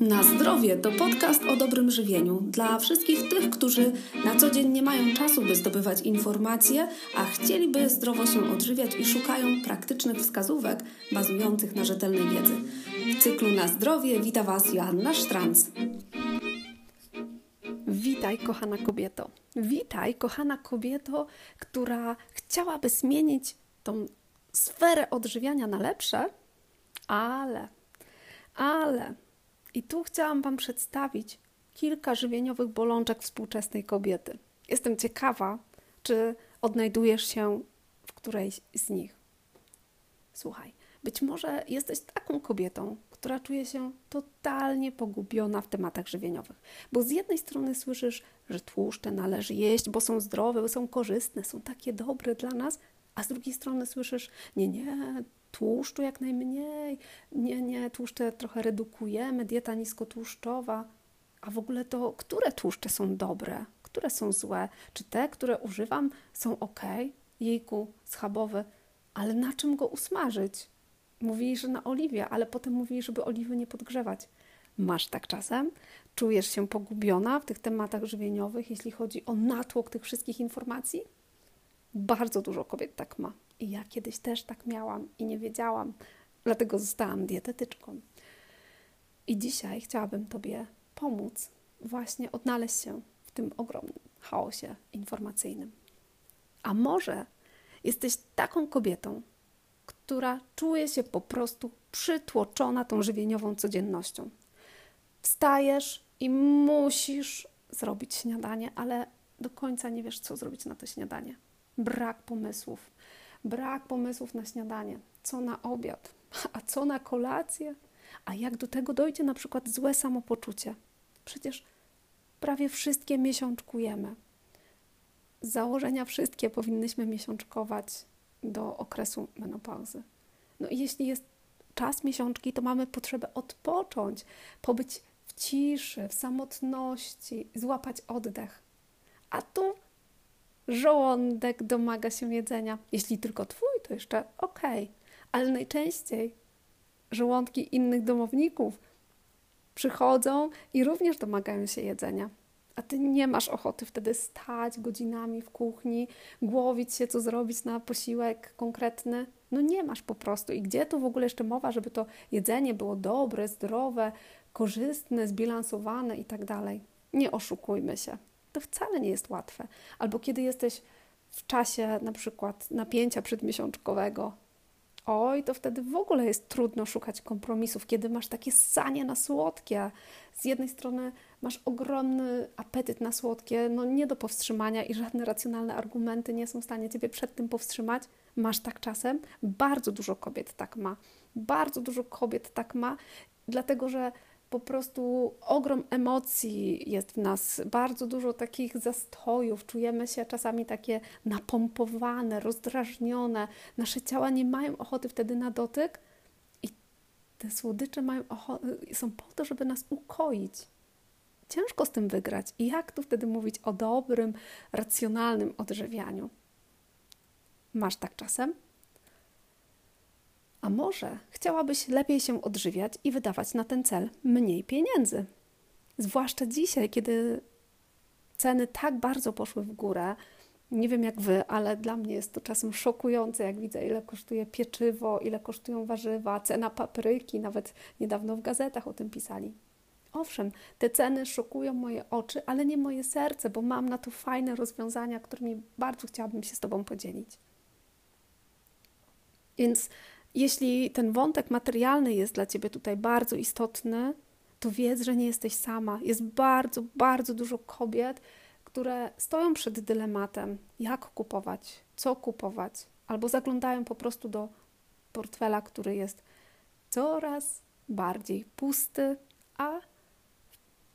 Na zdrowie to podcast o dobrym żywieniu dla wszystkich tych, którzy na co dzień nie mają czasu, by zdobywać informacje, a chcieliby zdrowo się odżywiać i szukają praktycznych wskazówek bazujących na rzetelnej wiedzy. W cyklu Na zdrowie wita Was Joanna Sztranc. Witaj, kochana kobieto. Witaj, kochana kobieto, która chciałaby zmienić tą sferę odżywiania na lepsze, ale, ale i tu chciałam Wam przedstawić kilka żywieniowych bolączek współczesnej kobiety. Jestem ciekawa, czy odnajdujesz się w którejś z nich. Słuchaj, być może jesteś taką kobietą, która czuje się totalnie pogubiona w tematach żywieniowych. Bo z jednej strony słyszysz, że tłuszcze należy jeść, bo są zdrowe, bo są korzystne, są takie dobre dla nas, a z drugiej strony słyszysz, nie, nie, tłuszczu jak najmniej, nie, nie, tłuszcze trochę redukujemy, dieta niskotłuszczowa. A w ogóle to, które tłuszcze są dobre, które są złe? Czy te, które używam, są ok? Jejku, schabowy, ale na czym go usmażyć? Mówili, że na oliwie, ale potem mówili, żeby oliwy nie podgrzewać. Masz tak czasem? Czujesz się pogubiona w tych tematach żywieniowych, jeśli chodzi o natłok tych wszystkich informacji? Bardzo dużo kobiet tak ma. I ja kiedyś też tak miałam i nie wiedziałam, dlatego zostałam dietetyczką. I dzisiaj chciałabym Tobie pomóc właśnie odnaleźć się w tym ogromnym chaosie informacyjnym. A może jesteś taką kobietą, która czuje się po prostu przytłoczona tą żywieniową codziennością. Wstajesz i musisz zrobić śniadanie, ale do końca nie wiesz, co zrobić na to śniadanie. Brak pomysłów brak pomysłów na śniadanie, co na obiad, a co na kolację, a jak do tego dojdzie na przykład złe samopoczucie. Przecież prawie wszystkie miesiączkujemy. Z założenia wszystkie powinnyśmy miesiączkować do okresu menopauzy. No i jeśli jest czas miesiączki, to mamy potrzebę odpocząć, pobyć w ciszy, w samotności, złapać oddech. A tu żołądek domaga się jedzenia. Jeśli tylko twój, to jeszcze ok, ale najczęściej żołądki innych domowników przychodzą i również domagają się jedzenia. A ty nie masz ochoty wtedy stać godzinami w kuchni, głowić się, co zrobić na posiłek konkretny. No nie masz po prostu. I gdzie tu w ogóle jeszcze mowa, żeby to jedzenie było dobre, zdrowe, korzystne, zbilansowane i tak dalej. Nie oszukujmy się to wcale nie jest łatwe. Albo kiedy jesteś w czasie na przykład napięcia przedmiesiączkowego, oj, to wtedy w ogóle jest trudno szukać kompromisów, kiedy masz takie sanie na słodkie. Z jednej strony masz ogromny apetyt na słodkie, no nie do powstrzymania i żadne racjonalne argumenty nie są w stanie Ciebie przed tym powstrzymać. Masz tak czasem? Bardzo dużo kobiet tak ma. Bardzo dużo kobiet tak ma, dlatego że po prostu ogrom emocji jest w nas, bardzo dużo takich zastojów, czujemy się czasami takie napompowane, rozdrażnione, nasze ciała nie mają ochoty wtedy na dotyk i te słodycze mają są po to, żeby nas ukoić. Ciężko z tym wygrać. I jak tu wtedy mówić o dobrym, racjonalnym odżywianiu? Masz tak czasem? A może chciałabyś lepiej się odżywiać i wydawać na ten cel mniej pieniędzy? Zwłaszcza dzisiaj, kiedy ceny tak bardzo poszły w górę. Nie wiem jak wy, ale dla mnie jest to czasem szokujące, jak widzę, ile kosztuje pieczywo, ile kosztują warzywa, cena papryki, nawet niedawno w gazetach o tym pisali. Owszem, te ceny szokują moje oczy, ale nie moje serce, bo mam na to fajne rozwiązania, którymi bardzo chciałabym się z Tobą podzielić. Więc jeśli ten wątek materialny jest dla Ciebie tutaj bardzo istotny, to wiedz, że nie jesteś sama. Jest bardzo, bardzo dużo kobiet, które stoją przed dylematem, jak kupować, co kupować, albo zaglądają po prostu do portfela, który jest coraz bardziej pusty, a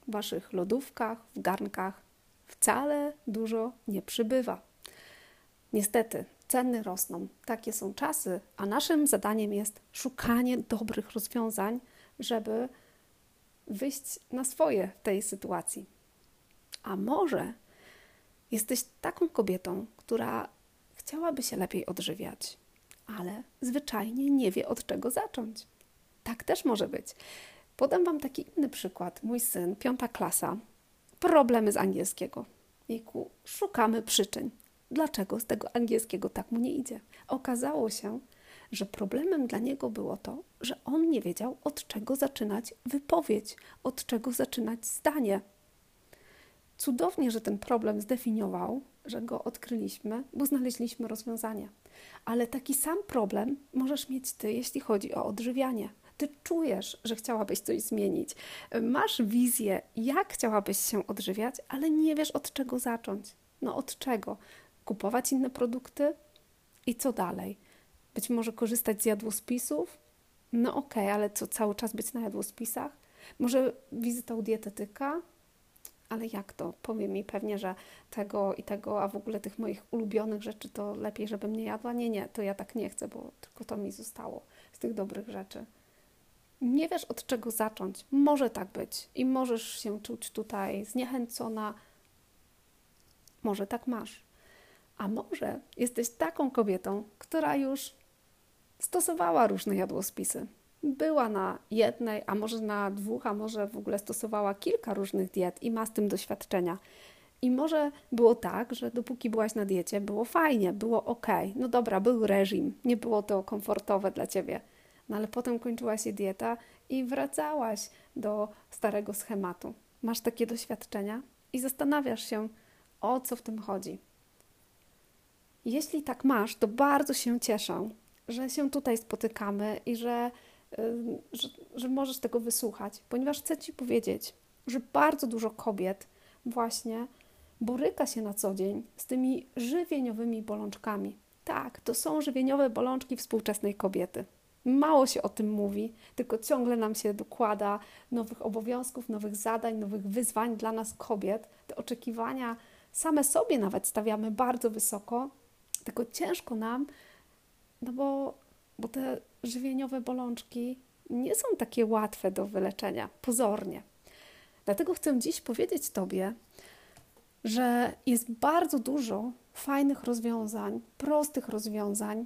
w Waszych lodówkach, w garnkach wcale dużo nie przybywa. Niestety, ceny rosną. Takie są czasy, a naszym zadaniem jest szukanie dobrych rozwiązań, żeby wyjść na swoje w tej sytuacji. A może jesteś taką kobietą, która chciałaby się lepiej odżywiać, ale zwyczajnie nie wie od czego zacząć. Tak też może być. Podam Wam taki inny przykład. Mój syn, piąta klasa, problemy z angielskiego. Jejku, szukamy przyczyn. Dlaczego z tego angielskiego tak mu nie idzie? Okazało się, że problemem dla niego było to, że on nie wiedział, od czego zaczynać wypowiedź, od czego zaczynać zdanie. Cudownie, że ten problem zdefiniował, że go odkryliśmy, bo znaleźliśmy rozwiązanie. Ale taki sam problem możesz mieć ty, jeśli chodzi o odżywianie. Ty czujesz, że chciałabyś coś zmienić, masz wizję, jak chciałabyś się odżywiać, ale nie wiesz od czego zacząć. No od czego? Kupować inne produkty? I co dalej? Być może korzystać z jadłospisów? No okej, okay, ale co, cały czas być na jadłospisach? Może wizyta u dietetyka? Ale jak to? Powie mi pewnie, że tego i tego, a w ogóle tych moich ulubionych rzeczy to lepiej, żebym nie jadła. Nie, nie, to ja tak nie chcę, bo tylko to mi zostało z tych dobrych rzeczy. Nie wiesz od czego zacząć. Może tak być i możesz się czuć tutaj zniechęcona. Może tak masz. A może jesteś taką kobietą, która już stosowała różne jadłospisy. Była na jednej, a może na dwóch, a może w ogóle stosowała kilka różnych diet i ma z tym doświadczenia. I może było tak, że dopóki byłaś na diecie, było fajnie, było ok. No dobra, był reżim, nie było to komfortowe dla ciebie. No ale potem kończyła się dieta i wracałaś do starego schematu. Masz takie doświadczenia i zastanawiasz się, o co w tym chodzi. Jeśli tak masz, to bardzo się cieszę, że się tutaj spotykamy i że, że, że możesz tego wysłuchać, ponieważ chcę Ci powiedzieć, że bardzo dużo kobiet właśnie boryka się na co dzień z tymi żywieniowymi bolączkami. Tak, to są żywieniowe bolączki współczesnej kobiety. Mało się o tym mówi, tylko ciągle nam się dokłada nowych obowiązków, nowych zadań, nowych wyzwań dla nas kobiet. Te oczekiwania same sobie nawet stawiamy bardzo wysoko, tylko ciężko nam no bo, bo te żywieniowe bolączki nie są takie łatwe do wyleczenia, pozornie. Dlatego chcę dziś powiedzieć Tobie, że jest bardzo dużo fajnych rozwiązań, prostych rozwiązań,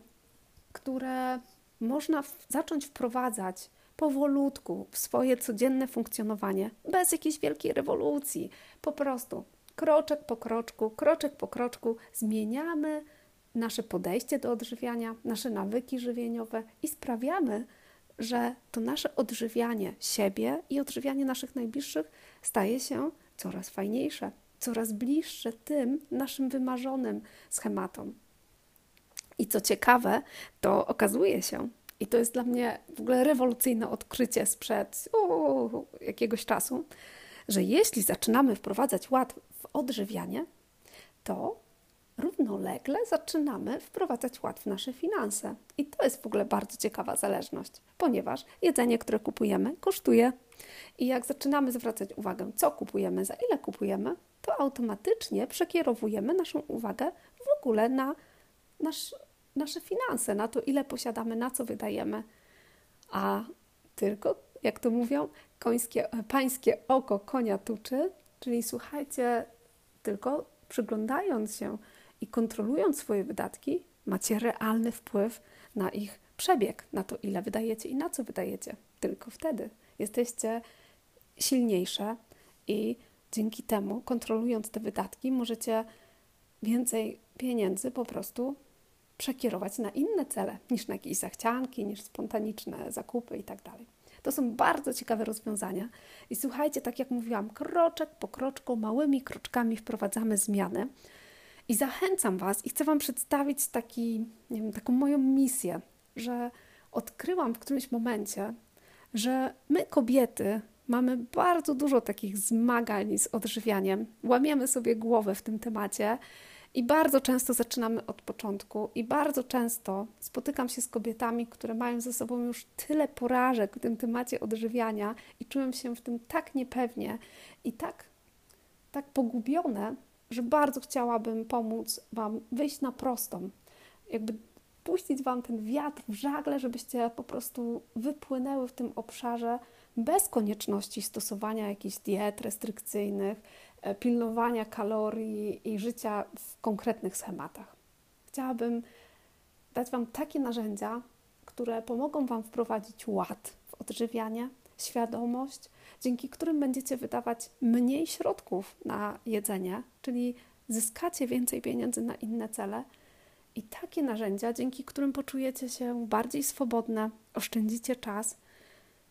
które można w, zacząć wprowadzać powolutku w swoje codzienne funkcjonowanie, bez jakiejś wielkiej rewolucji. Po prostu kroczek po kroczku, kroczek po kroczku zmieniamy nasze podejście do odżywiania, nasze nawyki żywieniowe i sprawiamy, że to nasze odżywianie siebie i odżywianie naszych najbliższych staje się coraz fajniejsze, coraz bliższe tym naszym wymarzonym schematom. I co ciekawe, to okazuje się, i to jest dla mnie w ogóle rewolucyjne odkrycie sprzed uu, jakiegoś czasu, że jeśli zaczynamy wprowadzać ład w odżywianie, to równolegle zaczynamy wprowadzać ład w nasze finanse. I to jest w ogóle bardzo ciekawa zależność, ponieważ jedzenie, które kupujemy, kosztuje. I jak zaczynamy zwracać uwagę, co kupujemy, za ile kupujemy, to automatycznie przekierowujemy naszą uwagę w ogóle na nasz, nasze finanse, na to, ile posiadamy, na co wydajemy. A tylko, jak to mówią, końskie, pańskie oko konia tuczy, czyli słuchajcie, tylko przyglądając się i kontrolując swoje wydatki, macie realny wpływ na ich przebieg, na to, ile wydajecie i na co wydajecie. Tylko wtedy jesteście silniejsze i dzięki temu, kontrolując te wydatki, możecie więcej pieniędzy po prostu przekierować na inne cele niż na jakieś zachcianki, niż spontaniczne zakupy itd. Tak to są bardzo ciekawe rozwiązania. I słuchajcie, tak jak mówiłam, kroczek po kroczku, małymi kroczkami wprowadzamy zmiany. I zachęcam Was i chcę Wam przedstawić taki, nie wiem, taką moją misję, że odkryłam w którymś momencie, że my kobiety mamy bardzo dużo takich zmagań z odżywianiem, łamiemy sobie głowę w tym temacie i bardzo często zaczynamy od początku i bardzo często spotykam się z kobietami, które mają ze sobą już tyle porażek w tym temacie odżywiania i czują się w tym tak niepewnie i tak, tak pogubione, że bardzo chciałabym pomóc Wam wyjść na prostą, jakby puścić Wam ten wiatr w żagle, żebyście po prostu wypłynęły w tym obszarze bez konieczności stosowania jakichś diet restrykcyjnych, e, pilnowania kalorii i życia w konkretnych schematach. Chciałabym dać Wam takie narzędzia, które pomogą Wam wprowadzić ład w odżywianie świadomość, dzięki którym będziecie wydawać mniej środków na jedzenie, czyli zyskacie więcej pieniędzy na inne cele. I takie narzędzia, dzięki którym poczujecie się bardziej swobodne, oszczędzicie czas,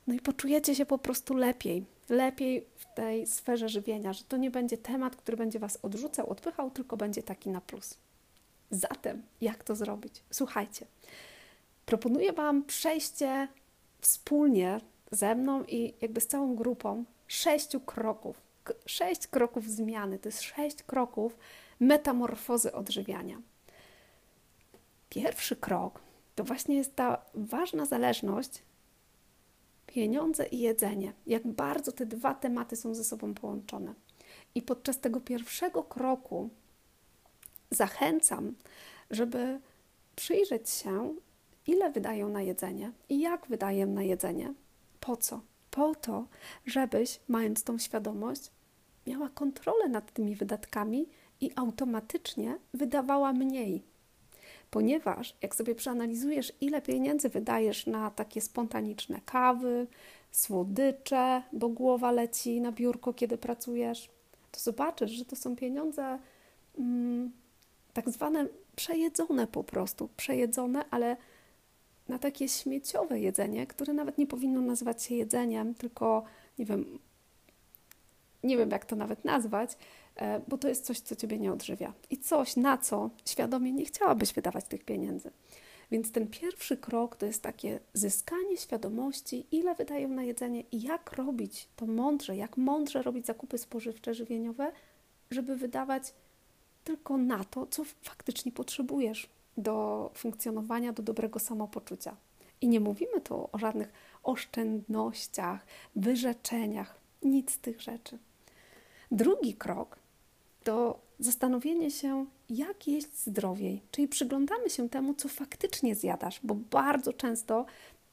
no i poczujecie się po prostu lepiej, lepiej w tej sferze żywienia, że to nie będzie temat, który będzie Was odrzucał, odpychał, tylko będzie taki na plus. Zatem, jak to zrobić? Słuchajcie, proponuję Wam przejście wspólnie ze mną i jakby z całą grupą sześciu kroków. Sześć kroków zmiany, to jest sześć kroków metamorfozy odżywiania. Pierwszy krok to właśnie jest ta ważna zależność pieniądze i jedzenie. Jak bardzo te dwa tematy są ze sobą połączone. I podczas tego pierwszego kroku zachęcam, żeby przyjrzeć się, ile wydają na jedzenie i jak wydaję na jedzenie. Po co? Po to, żebyś, mając tą świadomość, miała kontrolę nad tymi wydatkami i automatycznie wydawała mniej. Ponieważ jak sobie przeanalizujesz, ile pieniędzy wydajesz na takie spontaniczne kawy, słodycze, bo głowa leci na biurko, kiedy pracujesz, to zobaczysz, że to są pieniądze mm, tak zwane przejedzone po prostu, przejedzone, ale na takie śmieciowe jedzenie, które nawet nie powinno nazywać się jedzeniem, tylko nie wiem, nie wiem jak to nawet nazwać, e, bo to jest coś, co ciebie nie odżywia i coś, na co świadomie nie chciałabyś wydawać tych pieniędzy. Więc ten pierwszy krok to jest takie zyskanie świadomości, ile wydają na jedzenie i jak robić to mądrze, jak mądrze robić zakupy spożywcze, żywieniowe, żeby wydawać tylko na to, co faktycznie potrzebujesz do funkcjonowania, do dobrego samopoczucia. I nie mówimy tu o żadnych oszczędnościach, wyrzeczeniach, nic z tych rzeczy. Drugi krok to zastanowienie się, jak jeść zdrowiej, czyli przyglądamy się temu, co faktycznie zjadasz, bo bardzo często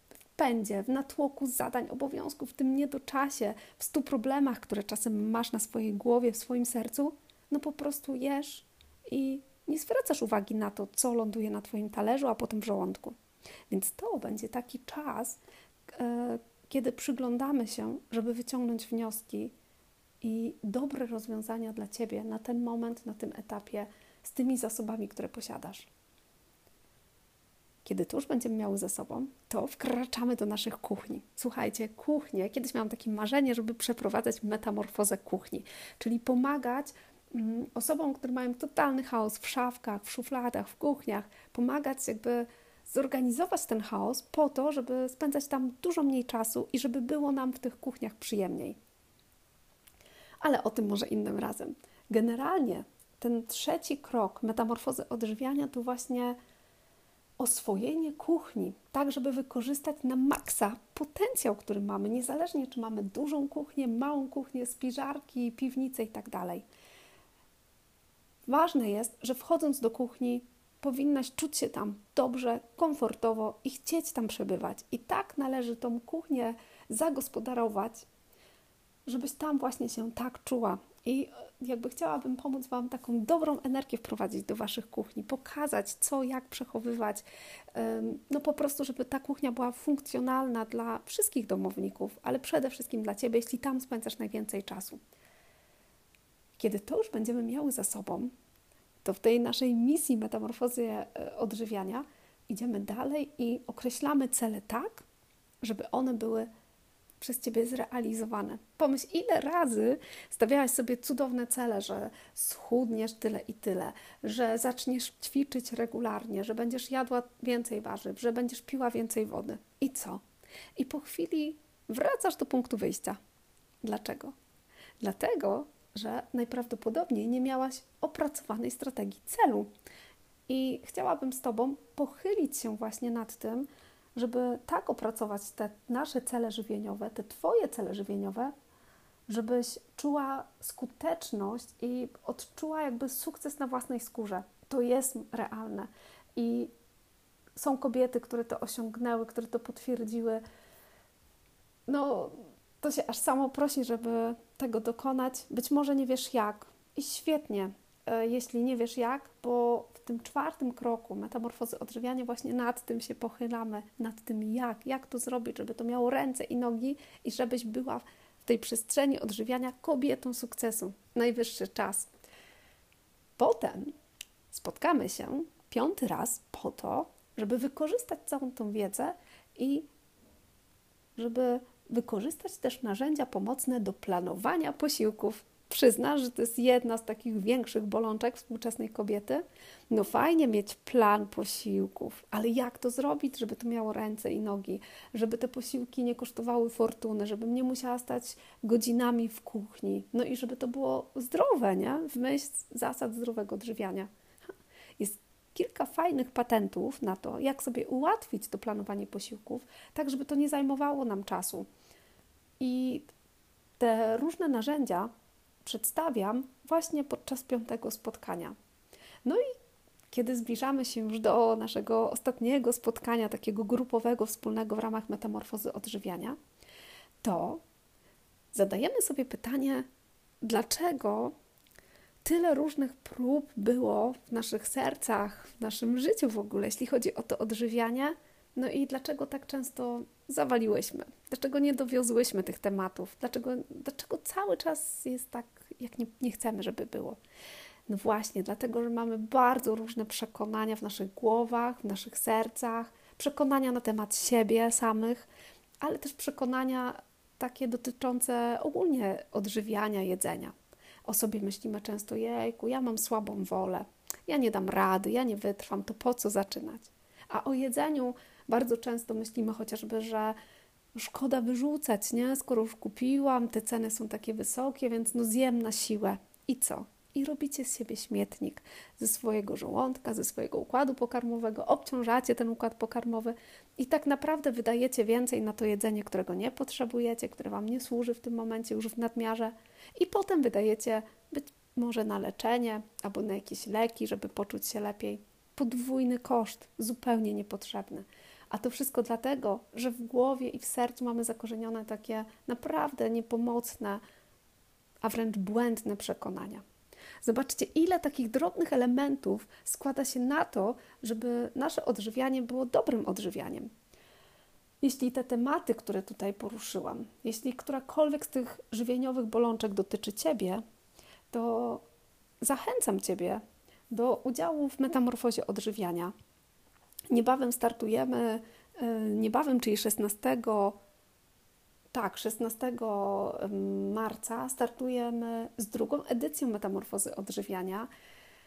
w pędzie, w natłoku zadań, obowiązków, w tym niedoczasie, w stu problemach, które czasem masz na swojej głowie, w swoim sercu, no po prostu jesz i nie zwracasz uwagi na to, co ląduje na Twoim talerzu, a potem w żołądku. Więc to będzie taki czas, e, kiedy przyglądamy się, żeby wyciągnąć wnioski i dobre rozwiązania dla Ciebie na ten moment, na tym etapie, z tymi zasobami, które posiadasz. Kiedy to już będziemy miały ze sobą, to wkraczamy do naszych kuchni. Słuchajcie, kuchnie, kiedyś miałam takie marzenie, żeby przeprowadzać metamorfozę kuchni, czyli pomagać osobom, które mają totalny chaos w szafkach, w szufladach, w kuchniach, pomagać jakby zorganizować ten chaos po to, żeby spędzać tam dużo mniej czasu i żeby było nam w tych kuchniach przyjemniej. Ale o tym może innym razem. Generalnie ten trzeci krok metamorfozy odżywiania to właśnie oswojenie kuchni, tak żeby wykorzystać na maksa potencjał, który mamy, niezależnie czy mamy dużą kuchnię, małą kuchnię, spiżarki, piwnice i tak. Ważne jest, że wchodząc do kuchni, powinnaś czuć się tam dobrze, komfortowo i chcieć tam przebywać. I tak należy tą kuchnię zagospodarować, żebyś tam właśnie się tak czuła. I jakby chciałabym pomóc Wam taką dobrą energię wprowadzić do Waszych kuchni, pokazać co, jak przechowywać. No po prostu, żeby ta kuchnia była funkcjonalna dla wszystkich domowników, ale przede wszystkim dla Ciebie, jeśli tam spędzasz najwięcej czasu. Kiedy to już będziemy miały za sobą, to w tej naszej misji metamorfozy e, odżywiania idziemy dalej i określamy cele tak, żeby one były przez Ciebie zrealizowane. Pomyśl, ile razy stawiałaś sobie cudowne cele, że schudniesz tyle i tyle, że zaczniesz ćwiczyć regularnie, że będziesz jadła więcej warzyw, że będziesz piła więcej wody. I co? I po chwili wracasz do punktu wyjścia. Dlaczego? Dlatego, że najprawdopodobniej nie miałaś opracowanej strategii celu. I chciałabym z Tobą pochylić się właśnie nad tym, żeby tak opracować te nasze cele żywieniowe, te Twoje cele żywieniowe, żebyś czuła skuteczność i odczuła jakby sukces na własnej skórze. To jest realne. I są kobiety, które to osiągnęły, które to potwierdziły. No, to się aż samo prosi, żeby tego dokonać. Być może nie wiesz jak. I świetnie, e, jeśli nie wiesz jak, bo w tym czwartym kroku metamorfozy odżywiania właśnie nad tym się pochylamy, nad tym jak, jak to zrobić, żeby to miało ręce i nogi i żebyś była w tej przestrzeni odżywiania kobietą sukcesu. Najwyższy czas. Potem spotkamy się piąty raz po to, żeby wykorzystać całą tą wiedzę i żeby wykorzystać też narzędzia pomocne do planowania posiłków. Przyznasz, że to jest jedna z takich większych bolączek współczesnej kobiety. No fajnie mieć plan posiłków, ale jak to zrobić, żeby to miało ręce i nogi, żeby te posiłki nie kosztowały fortuny, żebym nie musiała stać godzinami w kuchni, no i żeby to było zdrowe, nie? W myśl zasad zdrowego odżywiania. Kilka fajnych patentów na to, jak sobie ułatwić to planowanie posiłków, tak żeby to nie zajmowało nam czasu. I te różne narzędzia przedstawiam właśnie podczas piątego spotkania. No i kiedy zbliżamy się już do naszego ostatniego spotkania, takiego grupowego, wspólnego w ramach metamorfozy odżywiania, to zadajemy sobie pytanie, dlaczego tyle różnych prób było w naszych sercach, w naszym życiu w ogóle, jeśli chodzi o to odżywianie, no i dlaczego tak często zawaliłyśmy? Dlaczego nie dowiozłyśmy tych tematów? Dlaczego, dlaczego cały czas jest tak, jak nie, nie chcemy, żeby było? No właśnie, dlatego, że mamy bardzo różne przekonania w naszych głowach, w naszych sercach, przekonania na temat siebie samych, ale też przekonania takie dotyczące ogólnie odżywiania, jedzenia. O sobie myślimy często, jejku, ja mam słabą wolę, ja nie dam rady, ja nie wytrwam, to po co zaczynać? A o jedzeniu bardzo często myślimy chociażby, że szkoda wyrzucać, nie? Skoro już kupiłam, te ceny są takie wysokie, więc no zjem na siłę. I co? I robicie z siebie śmietnik ze swojego żołądka, ze swojego układu pokarmowego, obciążacie ten układ pokarmowy i tak naprawdę wydajecie więcej na to jedzenie, którego nie potrzebujecie, które Wam nie służy w tym momencie już w nadmiarze, i potem wydajecie być może na leczenie albo na jakieś leki, żeby poczuć się lepiej. Podwójny koszt, zupełnie niepotrzebny. A to wszystko dlatego, że w głowie i w sercu mamy zakorzenione takie naprawdę niepomocne, a wręcz błędne przekonania. Zobaczcie, ile takich drobnych elementów składa się na to, żeby nasze odżywianie było dobrym odżywianiem. Jeśli te tematy, które tutaj poruszyłam, jeśli którakolwiek z tych żywieniowych bolączek dotyczy Ciebie, to zachęcam Ciebie do udziału w metamorfozie odżywiania. Niebawem startujemy, e, niebawem, czyli 16, tak, 16 marca startujemy z drugą edycją metamorfozy odżywiania.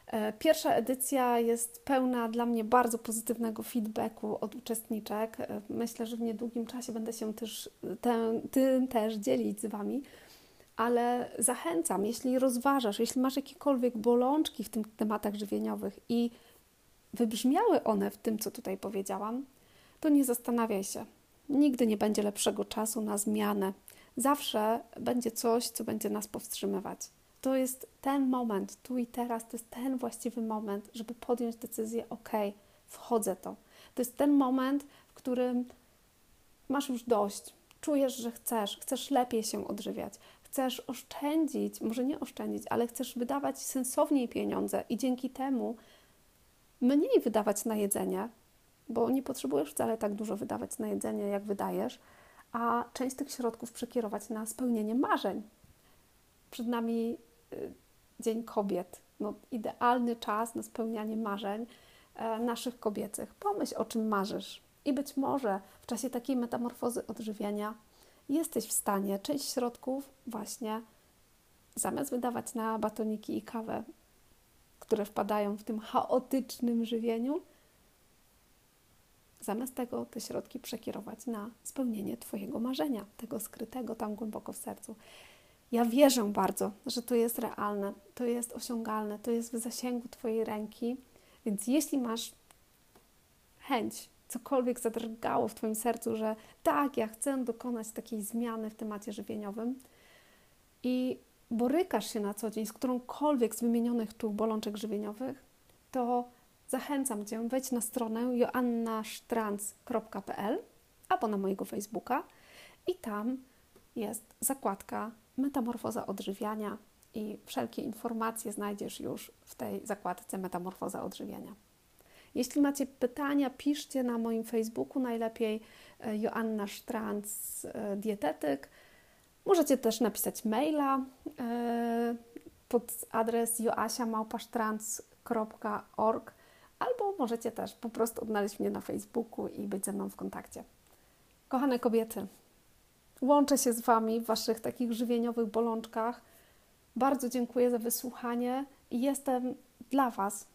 E, pierwsza edycja jest pełna dla mnie bardzo pozytywnego feedbacku od uczestniczek. E, myślę, że w niedługim czasie będę się też tym też dzielić z Wami, ale zachęcam, jeśli rozważasz, jeśli masz jakiekolwiek bolączki w tych tematach żywieniowych i wybrzmiały one w tym, co tutaj powiedziałam, to nie zastanawiaj się. Nigdy nie będzie lepszego czasu na zmianę. Zawsze będzie coś, co będzie nas powstrzymywać. To jest ten moment, tu i teraz, to jest ten właściwy moment, żeby podjąć decyzję: OK, wchodzę to. To jest ten moment, w którym masz już dość, czujesz, że chcesz, chcesz lepiej się odżywiać, chcesz oszczędzić, może nie oszczędzić, ale chcesz wydawać sensowniej pieniądze i dzięki temu mniej wydawać na jedzenie, bo nie potrzebujesz wcale tak dużo wydawać na jedzenie, jak wydajesz, a część tych środków przekierować na spełnienie marzeń. Przed nami y, Dzień Kobiet, no, idealny czas na spełnianie marzeń e, naszych kobiecych. Pomyśl, o czym marzysz. I być może w czasie takiej metamorfozy odżywiania jesteś w stanie część środków właśnie zamiast wydawać na batoniki i kawę, które wpadają w tym chaotycznym żywieniu, zamiast tego te środki przekierować na spełnienie Twojego marzenia, tego skrytego tam głęboko w sercu. Ja wierzę bardzo, że to jest realne, to jest osiągalne, to jest w zasięgu Twojej ręki, więc jeśli masz chęć, cokolwiek zadrgało w Twoim sercu, że tak, ja chcę dokonać takiej zmiany w temacie żywieniowym i borykasz się na co dzień z którąkolwiek z wymienionych tu bolączek żywieniowych, to zachęcam Cię, wejdź na stronę joannasztranc.pl albo na mojego Facebooka i tam jest zakładka Metamorfoza odżywiania i wszelkie informacje znajdziesz już w tej zakładce Metamorfoza Odżywiania. Jeśli macie pytania, piszcie na moim Facebooku, najlepiej e, Joanna Sztranc, e, dietetyk. Możecie też napisać maila e, pod adres joasiamałpasztranc.org albo możecie też po prostu odnaleźć mnie na Facebooku i być ze mną w kontakcie. Kochane kobiety, łączę się z Wami w Waszych takich żywieniowych bolączkach. Bardzo dziękuję za wysłuchanie i jestem dla Was.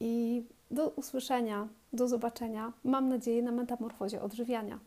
I do usłyszenia, do zobaczenia. Mam nadzieję na metamorfozie odżywiania.